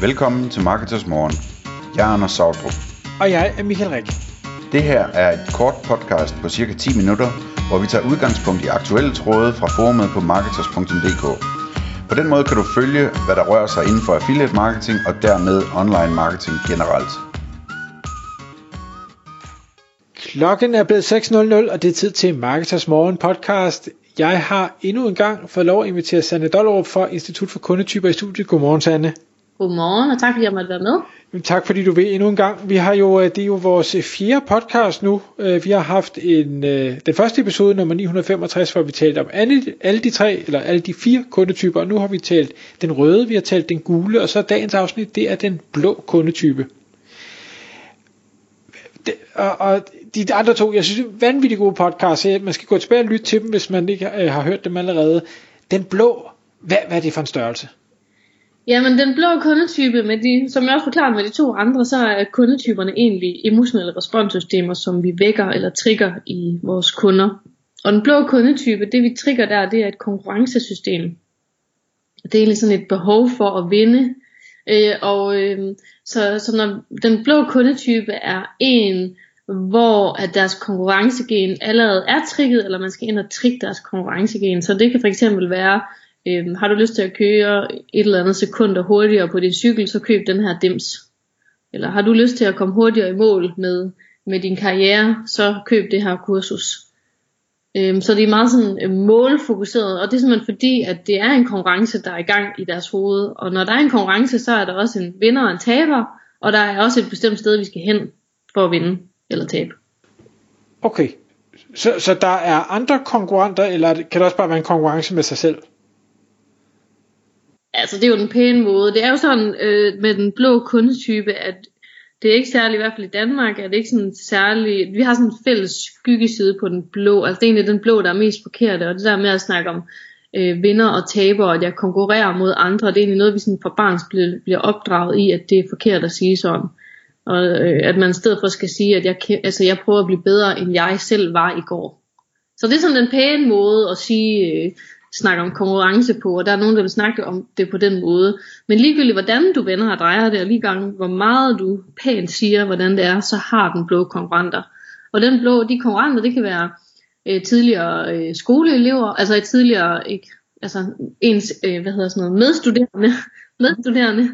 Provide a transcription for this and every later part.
Velkommen til Marketers Morgen. Jeg er Anders Sautrup. Og jeg er Michael Rik. Det her er et kort podcast på cirka 10 minutter, hvor vi tager udgangspunkt i aktuelle tråde fra forumet på marketers.dk. På den måde kan du følge, hvad der rører sig inden for affiliate marketing og dermed online marketing generelt. Klokken er blevet 6.00, og det er tid til Marketers Morgen podcast. Jeg har endnu en gang fået lov at invitere Sanne Dollerup fra Institut for Kundetyper i studiet. Godmorgen, Sanne. Godmorgen, og tak fordi jeg måtte være med. Tak fordi du vil endnu en gang. Vi har jo, øh, det er jo vores øh, fjerde podcast nu. Øh, vi har haft en, den første episode, nummer 965, hvor vi talte om alle, alle de tre, eller alle de fire kundetyper, og nu har vi talt den røde, vi har talt den gule, og så dagens afsnit, det er den blå kundetype. Det, og, og de andre to, jeg synes, det er vanvittigt gode podcasts. Man skal gå tilbage og lytte til dem, hvis man ikke har hørt dem allerede. Den blå, hvad, hvad er det for en størrelse? Jamen den blå kundetype, med de, som jeg også forklarede med de to andre, så er kundetyperne egentlig emotionelle responssystemer, som vi vækker eller trigger i vores kunder. Og den blå kundetype, det vi trigger der, det er et konkurrencesystem. Det er egentlig sådan et behov for at vinde. Øh, og øh, så, så når den blå kundetype er en, hvor at deres konkurrencegen allerede er trigget, eller man skal ind og trigge deres konkurrencegen. Så det kan for eksempel være, Øhm, har du lyst til at køre et eller andet sekund hurtigere på din cykel, så køb den her dims. Eller har du lyst til at komme hurtigere i mål med, med din karriere, så køb det her kursus. Øhm, så det er meget sådan øh, målfokuseret, og det er simpelthen fordi, at det er en konkurrence, der er i gang i deres hoved. Og når der er en konkurrence, så er der også en vinder og en taber, og der er også et bestemt sted, vi skal hen for at vinde eller tabe. Okay, så, så der er andre konkurrenter, eller kan det også bare være en konkurrence med sig selv? Altså det er jo den pæne måde. Det er jo sådan øh, med den blå kunsttype, at det er ikke særligt, i hvert fald i Danmark, at det ikke sådan særligt, vi har sådan en fælles skyggeside på den blå, altså det er egentlig den blå, der er mest forkerte, og det der med at snakke om øh, vinder og taber, og at jeg konkurrerer mod andre, det er egentlig noget, vi sådan fra barns bliver, bliver opdraget i, at det er forkert at sige sådan. Og øh, at man i stedet for skal sige, at jeg, altså, jeg prøver at blive bedre, end jeg selv var i går. Så det er sådan den pæne måde at sige, øh, snakke om konkurrence på, og der er nogen, der vil snakke om det på den måde. Men ligegyldigt hvordan du vender og drejer det, og lige gang hvor meget du pænt siger, hvordan det er, så har den blå konkurrenter. Og den blå, de konkurrenter, det kan være øh, tidligere øh, skoleelever, altså et tidligere, ikke, altså ens, øh, hvad hedder sådan noget, medstuderende, medstuderende.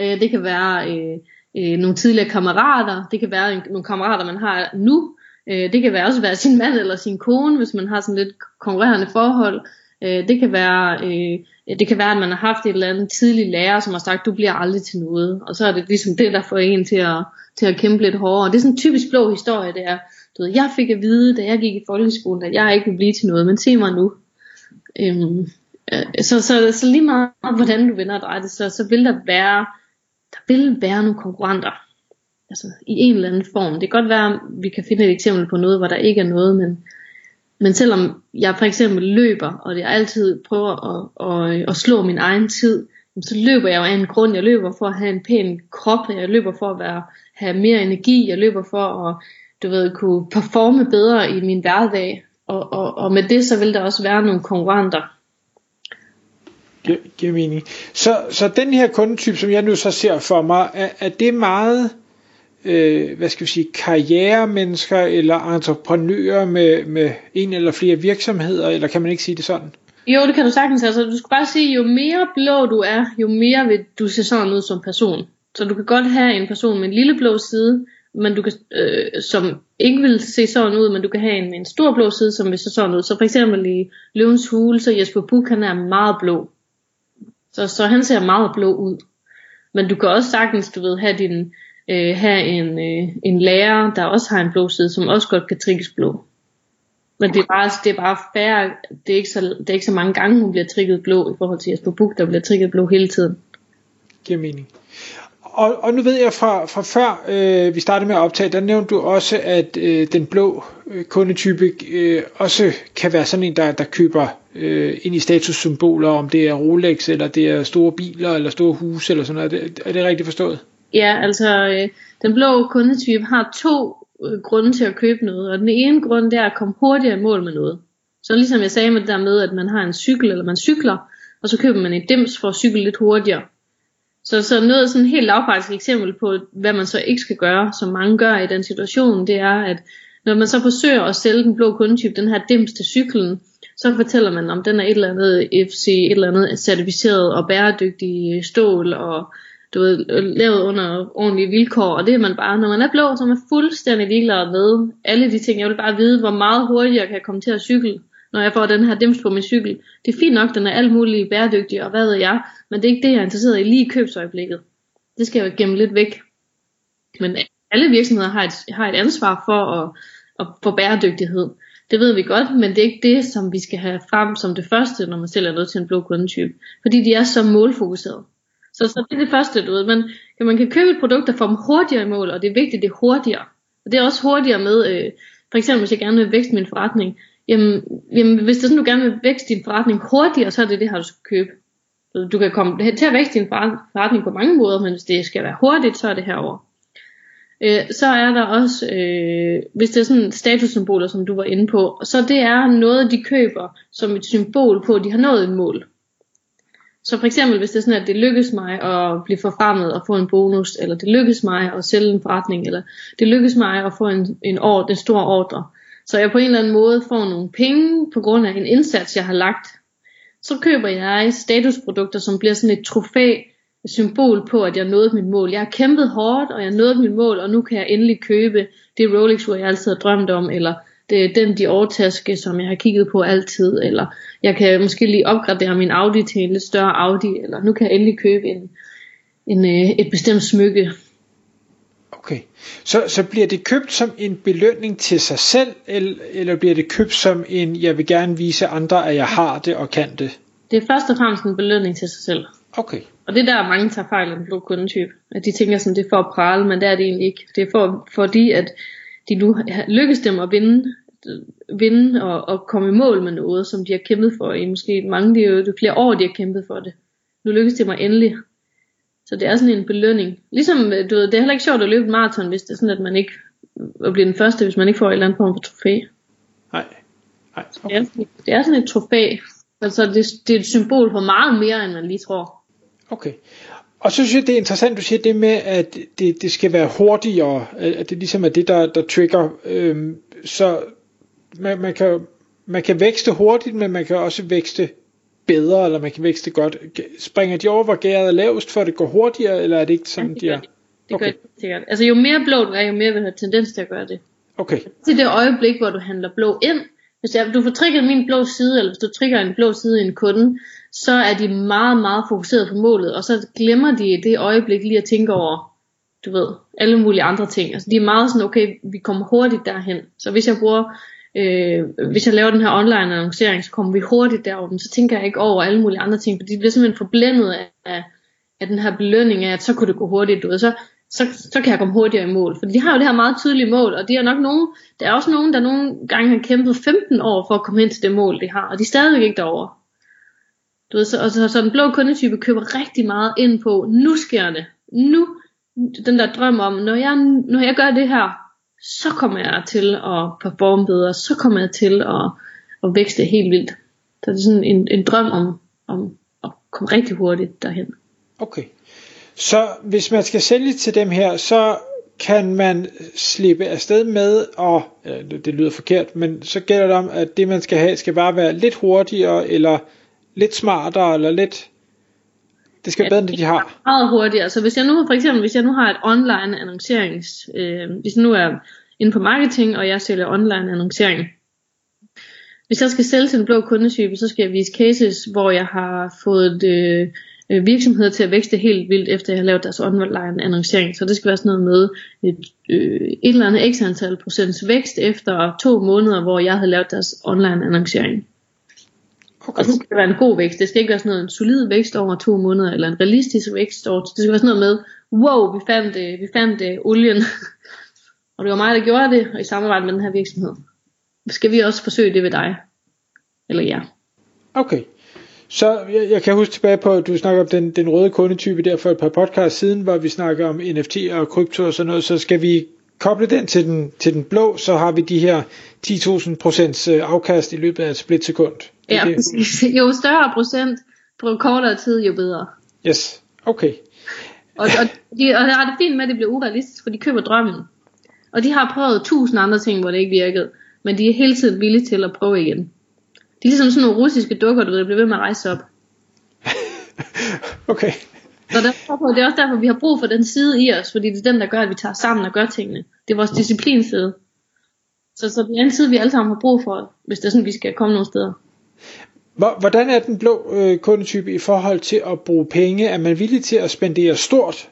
Øh, det kan være øh, øh, nogle tidligere kammerater, det kan være en, nogle kammerater, man har nu, øh, det kan være også være sin mand eller sin kone, hvis man har sådan lidt konkurrerende forhold. Øh, det kan være, øh, det kan være, at man har haft et eller andet tidlig lærer, som har sagt, du bliver aldrig til noget. Og så er det ligesom det, der får en til at, til at kæmpe lidt hårdere. Det er sådan en typisk blå historie, det er, du ved, jeg fik at vide, da jeg gik i folkeskolen, at jeg ikke ville blive til noget, men se mig nu. Øhm, øh, så, så, så lige meget, hvordan du vender dig det, så, så vil der være, der vil være nogle konkurrenter. Altså i en eller anden form. Det kan godt være, at vi kan finde et eksempel på noget, hvor der ikke er noget, men, men selvom jeg for eksempel løber, og jeg altid prøver at, at, at slå min egen tid, så løber jeg jo af en grund. Jeg løber for at have en pæn krop, jeg løber for at være, have mere energi, jeg løber for at du ved, kunne performe bedre i min hverdag. Og, og, og med det, så vil der også være nogle konkurrenter. Giver mening. Så, så den her kundetype, som jeg nu så ser for mig, er, er det meget øh, hvad skal vi sige, karrieremennesker eller entreprenører med, med en eller flere virksomheder, eller kan man ikke sige det sådan? Jo, det kan du sagtens. Altså, du skal bare sige, jo mere blå du er, jo mere vil du se sådan ud som person. Så du kan godt have en person med en lille blå side, men du kan, øh, som ikke vil se sådan ud, men du kan have en med en stor blå side, som vil se sådan ud. Så for eksempel i Løvens Hule, så Jesper Buch, han er meget blå. Så, så han ser meget blå ud. Men du kan også sagtens, du ved, have din, øh, have en, øh, en lærer, der også har en blå side, som også godt kan trigges blå. Men det er bare, det er bare færre, det er, ikke så, det er ikke så mange gange, hun bliver trigget blå, i forhold til Jesper Buch, der bliver trigget blå hele tiden. Giver mening. Og, og nu ved jeg fra, fra før øh, vi startede med at optage, der nævnte du også, at øh, den blå øh, kundetype øh, også kan være sådan en, der, der køber øh, ind i statussymboler, om det er Rolex, eller det er store biler, eller store huse, eller sådan noget. Er det, er det rigtigt forstået? Ja, altså øh, den blå kundetype har to øh, grunde til at købe noget, og den ene grund det er at komme hurtigere i mål med noget. Så ligesom jeg sagde med det der med, at man har en cykel, eller man cykler, og så køber man en dims for at cykle lidt hurtigere. Så, så noget sådan helt lavpraktisk eksempel på, hvad man så ikke skal gøre, som mange gør i den situation, det er, at når man så forsøger at sælge den blå kundetype, den her dims til cyklen, så fortæller man, om den er et eller andet FC, et eller andet certificeret og bæredygtig stål, og du ved, øh, lavet under ordentlige vilkår, og det er man bare, når man er blå, så er man fuldstændig ligeglad med alle de ting. Jeg vil bare vide, hvor meget hurtigere jeg kan komme til at cykle, når jeg får den her dims på min cykel. Det er fint nok, den er alt muligt bæredygtig, og hvad ved jeg, men det er ikke det, jeg er interesseret i lige i købsøjeblikket. Det skal jeg jo gemme lidt væk. Men alle virksomheder har et, har et ansvar for at, at få bæredygtighed. Det ved vi godt, men det er ikke det, som vi skal have frem som det første, når man sælger noget til en blå kundetype. Fordi de er så målfokuseret. Så, så det er det første, du ved. Man, ja, man kan købe et produkt, der får dem hurtigere i mål, og det er vigtigt, det er hurtigere. Og det er også hurtigere med, øh, for eksempel hvis jeg gerne vil vækste min forretning, jamen, jamen hvis det er sådan, du gerne vil vækste din forretning hurtigere, så er det det her, du skal købe. Du kan komme til at vækste din forretning på mange måder, men hvis det skal være hurtigt, så er det herover. Øh, så er der også, øh, hvis det er sådan statussymboler, som du var inde på, så det er noget, de køber som et symbol på, at de har nået et mål. Så for eksempel, hvis det er sådan, at det lykkes mig at blive forfremmet og få en bonus, eller det lykkes mig at sælge en forretning, eller det lykkes mig at få en, en, ordre, en stor ordre, så jeg på en eller anden måde får nogle penge på grund af en indsats, jeg har lagt, så køber jeg statusprodukter, som bliver sådan et trofæ, et symbol på, at jeg nåede mit mål. Jeg har kæmpet hårdt, og jeg nåede mit mål, og nu kan jeg endelig købe det Rolex, jeg altid har drømt om, eller det er den de taske som jeg har kigget på altid, eller jeg kan måske lige opgradere min Audi til en lidt større Audi, eller nu kan jeg endelig købe en, en, øh, et bestemt smykke. Okay, så, så bliver det købt som en belønning til sig selv, eller, eller bliver det købt som en, jeg vil gerne vise andre, at jeg har det og kan det? Det er først og fremmest en belønning til sig selv. Okay. Og det er der mange tager fejl af den blå kundetype. At de tænker sådan, det er for at prale, men det er det egentlig ikke. Det er for, fordi, at de nu lykkes dem at vinde, vinde og, og komme i mål med noget, som de har kæmpet for i måske mange det er jo flere år, de har kæmpet for det. Nu lykkes det mig endelig. Så det er sådan en belønning. Ligesom, du ved, det er heller ikke sjovt at løbe et maraton, hvis det er sådan, at man ikke at blive den første, hvis man ikke får et eller andet form for trofæ. Nej. Nej. Okay. Det, er, det er sådan et trofæ. Altså det, det er et symbol på meget mere, end man lige tror. Okay. Og så synes jeg, det er interessant, du siger det med, at det, det skal være hurtigere, at det ligesom er det, der, der trigger. Øhm, så man, man, kan, man kan vækste hurtigt, men man kan også vækste bedre, eller man kan vækste godt. Springer de over, hvor gæret er lavest, for det går hurtigere, eller er det ikke sådan, ja, de er? Det okay. gør det sikkert. Altså jo mere blå du er, jo mere vil du have tendens til at gøre det. Okay. Til det øjeblik, hvor du handler blå ind, hvis jeg, du får trigget min blå side, eller hvis du trigger en blå side i en kunde, så er de meget, meget fokuseret på målet, og så glemmer de det øjeblik lige at tænke over, du ved, alle mulige andre ting. Altså de er meget sådan, okay, vi kommer hurtigt derhen. Så hvis jeg bruger, øh, hvis jeg laver den her online annoncering, så kommer vi hurtigt derover, så tænker jeg ikke over alle mulige andre ting, fordi de bliver simpelthen forblændet af, af, den her belønning af, at så kunne det gå hurtigt, du ved. Så, så, så kan jeg komme hurtigere i mål. For de har jo det her meget tydelige mål, og de er nok nogen, der er også nogen, der nogle gange har kæmpet 15 år for at komme hen til det mål, de har, og de er stadigvæk ikke derovre. Du ved, så, og så, så den blå kundetype køber rigtig meget ind på, nu sker det. Nu, den der drøm om, når jeg, når jeg gør det her, så kommer jeg til at performe bedre, så kommer jeg til at, at vækste helt vildt. Så det er sådan en, en drøm om, om at komme rigtig hurtigt derhen. Okay. Så hvis man skal sælge til dem her, så kan man slippe afsted med, og det lyder forkert, men så gælder det om, at det man skal have, skal bare være lidt hurtigere, eller lidt smartere, eller lidt, det skal ja, bedre end det de har. Meget hurtigere, så hvis jeg nu, for eksempel, hvis jeg nu har et online annoncerings, øh, hvis jeg nu er inde på marketing, og jeg sælger online annoncering, hvis jeg skal sælge til en blå kundetype, så skal jeg vise cases, hvor jeg har fået øh, virksomheder til at vækste helt vildt, efter jeg har lavet deres online annoncering. Så det skal være sådan noget med et, øh, et eller andet x antal procents vækst efter to måneder, hvor jeg havde lavet deres online annoncering. Okay. Og så skal det være en god vækst. Det skal ikke være sådan noget en solid vækst over to måneder, eller en realistisk vækst over. Det skal være sådan noget med, wow, vi fandt, øh, vi fandt øh, olien. og det var mig, der gjorde det, og i samarbejde med den her virksomhed. Skal vi også forsøge det ved dig? Eller ja. Okay. Så jeg, jeg kan huske tilbage på, at du snakker om den, den røde kundetype der for et par podcast siden, hvor vi snakker om NFT og krypto og sådan noget, så skal vi koble den til den, til den blå, så har vi de her 10.000 procents øh, afkast i løbet af et splitsekund. Ja, præcis. Jo større procent på kortere tid, jo bedre. Yes, Okay. Og, og, de, og det er det fint med, at det bliver urealistisk, for de køber drømmen. Og de har prøvet tusind andre ting, hvor det ikke virkede. Men de er hele tiden villige til at prøve igen. De er ligesom sådan nogle russiske dukker, der bliver ved med at rejse op. okay. Så derfor, det er også derfor, vi har brug for den side i os, fordi det er den, der gør, at vi tager sammen og gør tingene. Det er vores disciplinside. Så, så det er en side, vi alle sammen har brug for, hvis det er sådan, vi skal komme nogle steder. Hvordan er den blå øh, kundetype i forhold til at bruge penge? Er man villig til at spendere stort?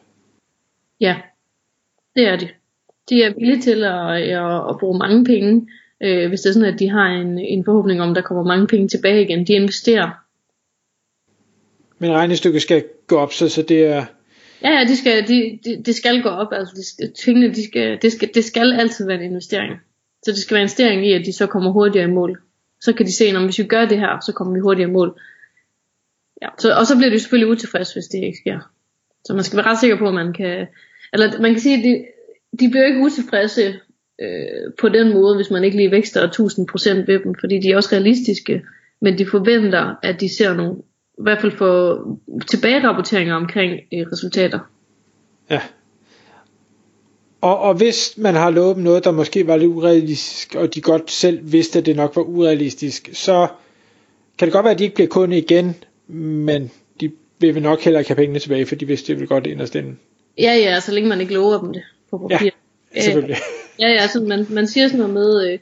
Ja, det er de. De er villige til at, at, at bruge mange penge, øh, hvis det er sådan, at de har en, en forhåbning om, der kommer mange penge tilbage igen. De investerer. Men regnestykket skal gå op, så, så det er... Ja, ja, de skal, de, de, det skal gå op. Altså, de, tingene, de skal, det, skal, det skal altid være en investering. Så det skal være en investering i, at de så kommer hurtigere i mål. Så kan de se, at hvis vi gør det her, så kommer vi hurtigere i mål. Ja, så, og så bliver de selvfølgelig utilfredse, hvis det ikke sker. Så man skal være ret sikker på, at man kan... Eller man kan sige, at de, de bliver ikke utilfredse øh, på den måde, hvis man ikke lige vækster 1000% ved dem, fordi de er også realistiske, men de forventer, at de ser nogle, i hvert fald få tilbagerapporteringer omkring øh, resultater. Ja. Og, og hvis man har lovet noget, der måske var lidt urealistisk, og de godt selv vidste, at det nok var urealistisk, så kan det godt være, at de ikke bliver kunde igen, men de vil nok heller ikke have pengene tilbage, for de vidste, det vil godt inderst inden. Ja, ja, så længe man ikke lover dem det på papir. Ja, selvfølgelig. ja, ja, altså man, man siger sådan noget med, øh,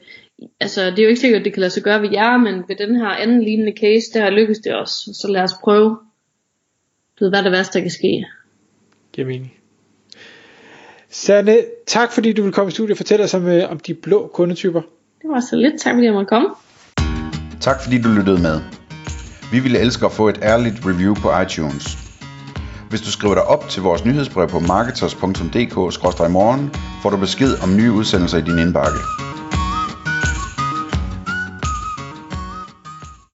altså det er jo ikke sikkert, at det kan lade sig gøre ved jer, men ved den her anden lignende case, der lykkes det også. Så lad os prøve. Du ved, hvad er det værste, der kan ske? Giver mening. Sanne, tak fordi du vil komme i studiet og fortælle os om, øh, om de blå kundetyper. Det var så lidt. Tak fordi jeg måtte komme. Tak fordi du lyttede med. Vi ville elske at få et ærligt review på iTunes. Hvis du skriver dig op til vores nyhedsbrev på marketers.dk-morgen, får du besked om nye udsendelser i din indbakke.